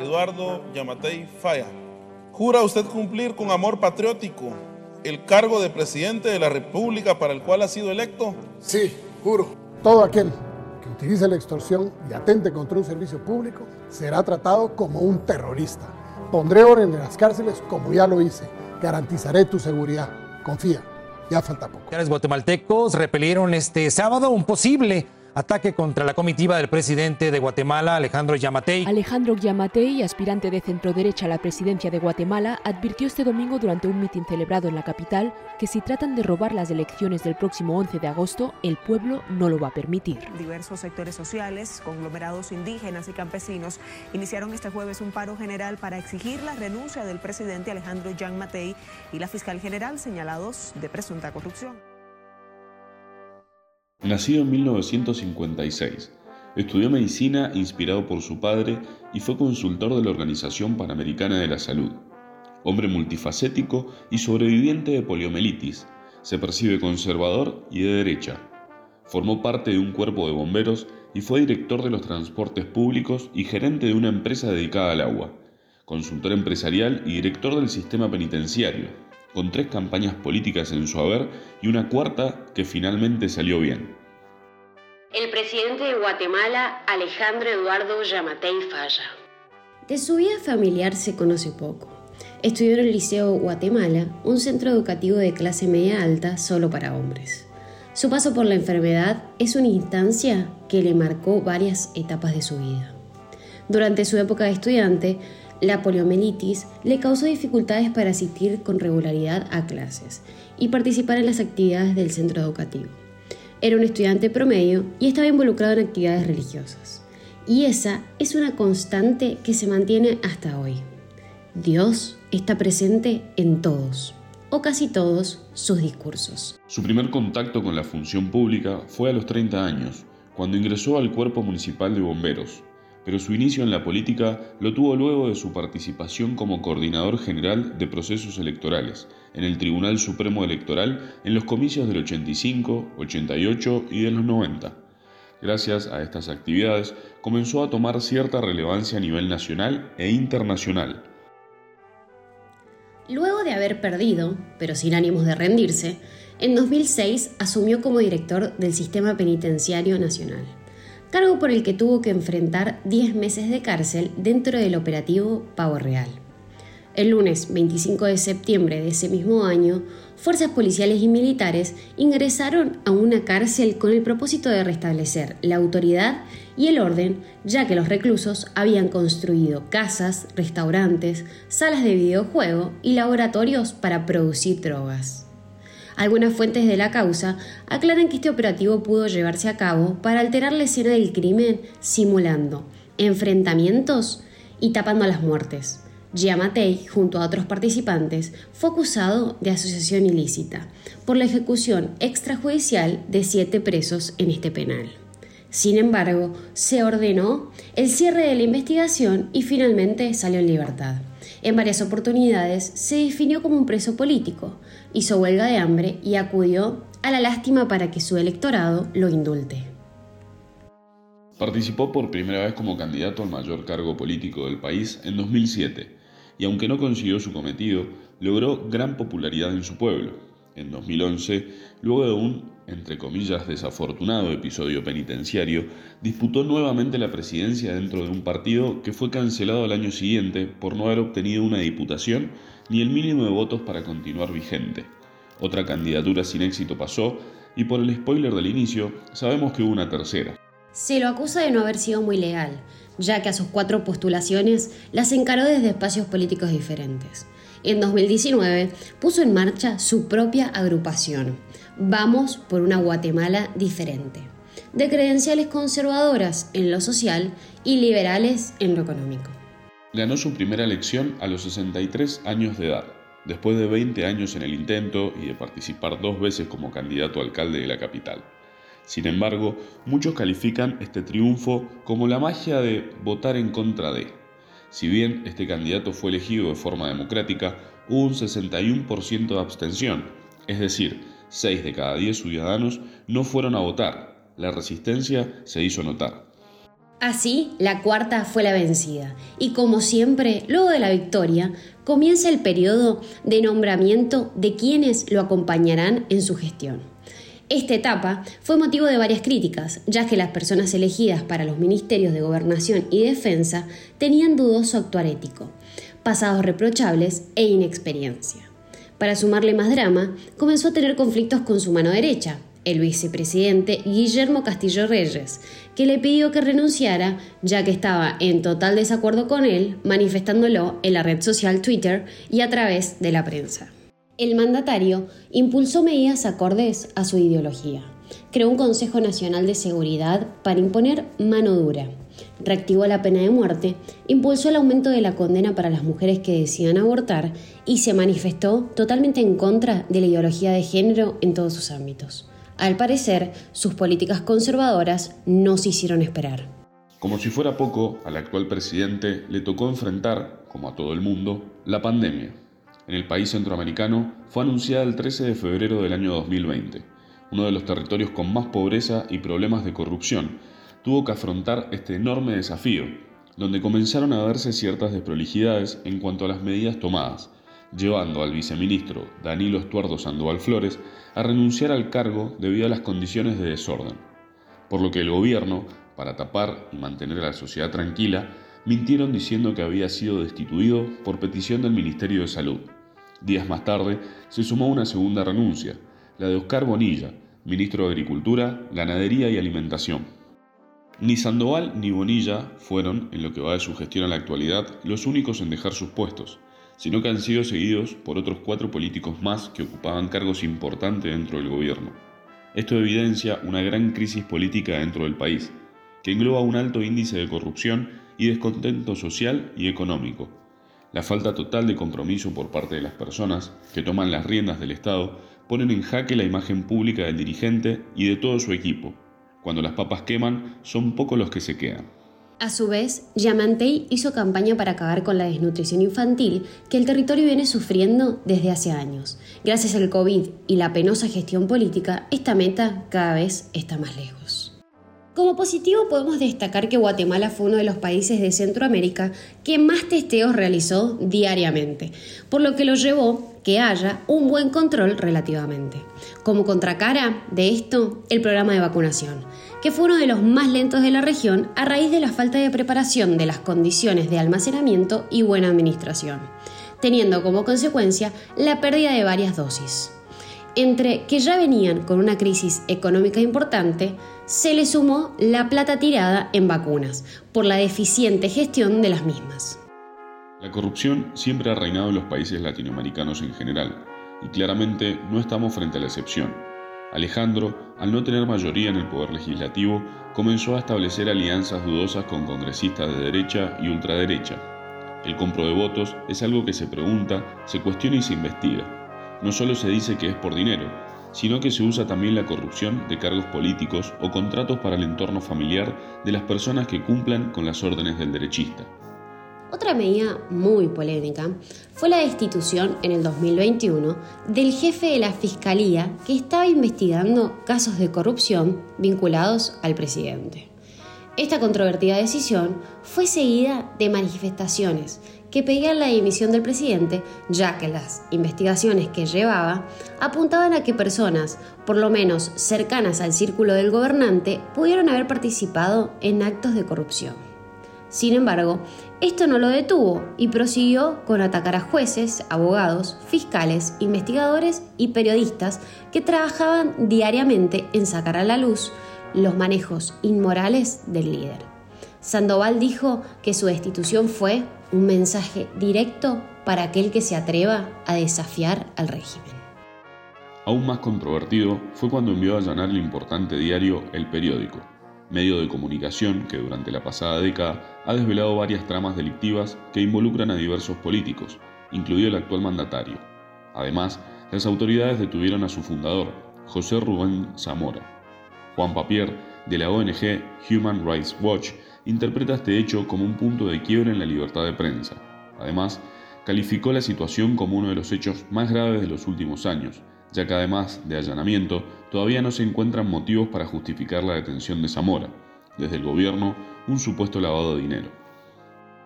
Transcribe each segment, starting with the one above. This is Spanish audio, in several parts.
Eduardo Yamatei Falla. ¿Jura usted cumplir con amor patriótico el cargo de presidente de la República para el cual ha sido electo? Sí, juro. Todo aquel que utilice la extorsión y atente contra un servicio público será tratado como un terrorista. Pondré orden en las cárceles como ya lo hice. Garantizaré tu seguridad. Confía, ya falta poco. Los guatemaltecos repelieron este sábado un posible Ataque contra la comitiva del presidente de Guatemala, Alejandro Yamatei. Alejandro Yamatei, aspirante de centro-derecha a la presidencia de Guatemala, advirtió este domingo durante un mitin celebrado en la capital que si tratan de robar las elecciones del próximo 11 de agosto, el pueblo no lo va a permitir. Diversos sectores sociales, conglomerados indígenas y campesinos iniciaron este jueves un paro general para exigir la renuncia del presidente Alejandro Yamatei y la fiscal general señalados de presunta corrupción. Nacido en 1956, estudió medicina inspirado por su padre y fue consultor de la Organización Panamericana de la Salud. Hombre multifacético y sobreviviente de poliomielitis, se percibe conservador y de derecha. Formó parte de un cuerpo de bomberos y fue director de los transportes públicos y gerente de una empresa dedicada al agua, consultor empresarial y director del sistema penitenciario, con tres campañas políticas en su haber y una cuarta que finalmente salió bien. El presidente de Guatemala, Alejandro Eduardo Yamatei Falla. De su vida familiar se conoce poco. Estudió en el Liceo Guatemala, un centro educativo de clase media alta solo para hombres. Su paso por la enfermedad es una instancia que le marcó varias etapas de su vida. Durante su época de estudiante, la poliomielitis le causó dificultades para asistir con regularidad a clases y participar en las actividades del centro educativo. Era un estudiante promedio y estaba involucrado en actividades religiosas. Y esa es una constante que se mantiene hasta hoy. Dios está presente en todos, o casi todos, sus discursos. Su primer contacto con la función pública fue a los 30 años, cuando ingresó al Cuerpo Municipal de Bomberos, pero su inicio en la política lo tuvo luego de su participación como coordinador general de procesos electorales en el Tribunal Supremo Electoral en los comicios del 85, 88 y de los 90. Gracias a estas actividades comenzó a tomar cierta relevancia a nivel nacional e internacional. Luego de haber perdido, pero sin ánimos de rendirse, en 2006 asumió como director del Sistema Penitenciario Nacional cargo por el que tuvo que enfrentar 10 meses de cárcel dentro del operativo Pavo Real. El lunes 25 de septiembre de ese mismo año, fuerzas policiales y militares ingresaron a una cárcel con el propósito de restablecer la autoridad y el orden, ya que los reclusos habían construido casas, restaurantes, salas de videojuego y laboratorios para producir drogas. Algunas fuentes de la causa aclaran que este operativo pudo llevarse a cabo para alterar la escena del crimen simulando enfrentamientos y tapando las muertes. Giamatei, junto a otros participantes, fue acusado de asociación ilícita por la ejecución extrajudicial de siete presos en este penal. Sin embargo, se ordenó el cierre de la investigación y finalmente salió en libertad. En varias oportunidades se definió como un preso político, hizo huelga de hambre y acudió a la lástima para que su electorado lo indulte. Participó por primera vez como candidato al mayor cargo político del país en 2007 y aunque no consiguió su cometido, logró gran popularidad en su pueblo. En 2011, luego de un entre comillas, desafortunado episodio penitenciario, disputó nuevamente la presidencia dentro de un partido que fue cancelado al año siguiente por no haber obtenido una diputación ni el mínimo de votos para continuar vigente. Otra candidatura sin éxito pasó y por el spoiler del inicio sabemos que hubo una tercera. Se lo acusa de no haber sido muy legal, ya que a sus cuatro postulaciones las encaró desde espacios políticos diferentes. En 2019 puso en marcha su propia agrupación, Vamos por una Guatemala diferente, de credenciales conservadoras en lo social y liberales en lo económico. Ganó su primera elección a los 63 años de edad, después de 20 años en el intento y de participar dos veces como candidato alcalde de la capital. Sin embargo, muchos califican este triunfo como la magia de votar en contra de. Si bien este candidato fue elegido de forma democrática, hubo un 61% de abstención, es decir, 6 de cada 10 ciudadanos no fueron a votar. La resistencia se hizo notar. Así, la cuarta fue la vencida, y como siempre, luego de la victoria, comienza el periodo de nombramiento de quienes lo acompañarán en su gestión. Esta etapa fue motivo de varias críticas, ya que las personas elegidas para los ministerios de Gobernación y Defensa tenían dudoso actuar ético, pasados reprochables e inexperiencia. Para sumarle más drama, comenzó a tener conflictos con su mano derecha, el vicepresidente Guillermo Castillo Reyes, que le pidió que renunciara ya que estaba en total desacuerdo con él, manifestándolo en la red social Twitter y a través de la prensa. El mandatario impulsó medidas acordes a su ideología. Creó un Consejo Nacional de Seguridad para imponer mano dura. Reactivó la pena de muerte, impulsó el aumento de la condena para las mujeres que decidan abortar y se manifestó totalmente en contra de la ideología de género en todos sus ámbitos. Al parecer, sus políticas conservadoras no se hicieron esperar. Como si fuera poco, al actual presidente le tocó enfrentar, como a todo el mundo, la pandemia en el país centroamericano fue anunciada el 13 de febrero del año 2020. Uno de los territorios con más pobreza y problemas de corrupción tuvo que afrontar este enorme desafío, donde comenzaron a verse ciertas desprolijidades en cuanto a las medidas tomadas, llevando al viceministro Danilo Estuardo Sandoval Flores a renunciar al cargo debido a las condiciones de desorden. Por lo que el gobierno, para tapar y mantener a la sociedad tranquila, mintieron diciendo que había sido destituido por petición del Ministerio de Salud. Días más tarde se sumó una segunda renuncia, la de Oscar Bonilla, ministro de Agricultura, Ganadería y Alimentación. Ni Sandoval ni Bonilla fueron, en lo que va de su gestión a la actualidad, los únicos en dejar sus puestos, sino que han sido seguidos por otros cuatro políticos más que ocupaban cargos importantes dentro del gobierno. Esto evidencia una gran crisis política dentro del país, que engloba un alto índice de corrupción y descontento social y económico, la falta total de compromiso por parte de las personas que toman las riendas del Estado ponen en jaque la imagen pública del dirigente y de todo su equipo. Cuando las papas queman, son pocos los que se quedan. A su vez, Yamantei hizo campaña para acabar con la desnutrición infantil que el territorio viene sufriendo desde hace años. Gracias al COVID y la penosa gestión política, esta meta cada vez está más lejos. Como positivo podemos destacar que Guatemala fue uno de los países de Centroamérica que más testeos realizó diariamente, por lo que lo llevó que haya un buen control relativamente. Como contracara de esto, el programa de vacunación, que fue uno de los más lentos de la región a raíz de la falta de preparación de las condiciones de almacenamiento y buena administración, teniendo como consecuencia la pérdida de varias dosis. Entre que ya venían con una crisis económica importante, se le sumó la plata tirada en vacunas, por la deficiente gestión de las mismas. La corrupción siempre ha reinado en los países latinoamericanos en general, y claramente no estamos frente a la excepción. Alejandro, al no tener mayoría en el poder legislativo, comenzó a establecer alianzas dudosas con congresistas de derecha y ultraderecha. El compro de votos es algo que se pregunta, se cuestiona y se investiga. No solo se dice que es por dinero, sino que se usa también la corrupción de cargos políticos o contratos para el entorno familiar de las personas que cumplan con las órdenes del derechista. Otra medida muy polémica fue la destitución en el 2021 del jefe de la Fiscalía que estaba investigando casos de corrupción vinculados al presidente. Esta controvertida decisión fue seguida de manifestaciones que pedían la dimisión del presidente, ya que las investigaciones que llevaba apuntaban a que personas, por lo menos cercanas al círculo del gobernante, pudieron haber participado en actos de corrupción. Sin embargo, esto no lo detuvo y prosiguió con atacar a jueces, abogados, fiscales, investigadores y periodistas que trabajaban diariamente en sacar a la luz los manejos inmorales del líder. Sandoval dijo que su destitución fue un mensaje directo para aquel que se atreva a desafiar al régimen. Aún más controvertido fue cuando envió a allanar el importante diario El Periódico, medio de comunicación que durante la pasada década ha desvelado varias tramas delictivas que involucran a diversos políticos, incluido el actual mandatario. Además, las autoridades detuvieron a su fundador, José Rubén Zamora. Juan Papier, de la ONG Human Rights Watch, interpreta este hecho como un punto de quiebre en la libertad de prensa. Además, calificó la situación como uno de los hechos más graves de los últimos años, ya que además de allanamiento, todavía no se encuentran motivos para justificar la detención de Zamora, desde el gobierno un supuesto lavado de dinero.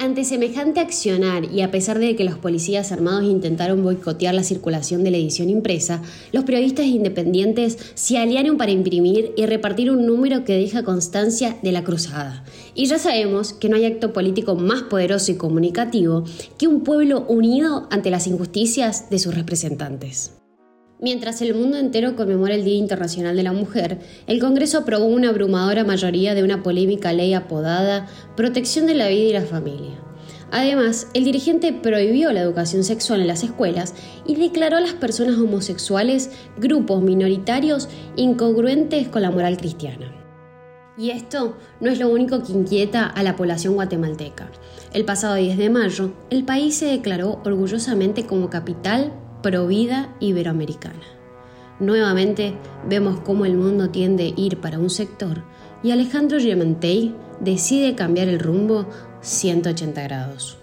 Ante semejante accionar y a pesar de que los policías armados intentaron boicotear la circulación de la edición impresa, los periodistas independientes se aliaron para imprimir y repartir un número que deja constancia de la cruzada. Y ya sabemos que no hay acto político más poderoso y comunicativo que un pueblo unido ante las injusticias de sus representantes. Mientras el mundo entero conmemora el Día Internacional de la Mujer, el Congreso aprobó una abrumadora mayoría de una polémica ley apodada Protección de la Vida y la Familia. Además, el dirigente prohibió la educación sexual en las escuelas y declaró a las personas homosexuales grupos minoritarios incongruentes con la moral cristiana. Y esto no es lo único que inquieta a la población guatemalteca. El pasado 10 de mayo, el país se declaró orgullosamente como capital provida iberoamericana. Nuevamente vemos cómo el mundo tiende a ir para un sector y Alejandro Gementey decide cambiar el rumbo 180 grados.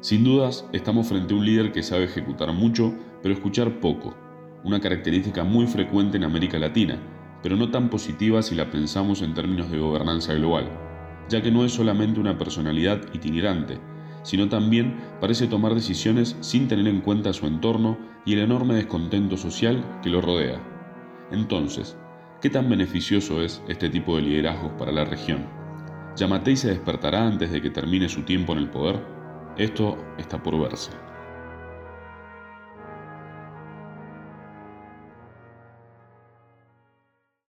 Sin dudas, estamos frente a un líder que sabe ejecutar mucho, pero escuchar poco, una característica muy frecuente en América Latina, pero no tan positiva si la pensamos en términos de gobernanza global, ya que no es solamente una personalidad itinerante, sino también parece tomar decisiones sin tener en cuenta su entorno y el enorme descontento social que lo rodea. Entonces, ¿qué tan beneficioso es este tipo de liderazgos para la región? ¿Yamatei se despertará antes de que termine su tiempo en el poder? Esto está por verse.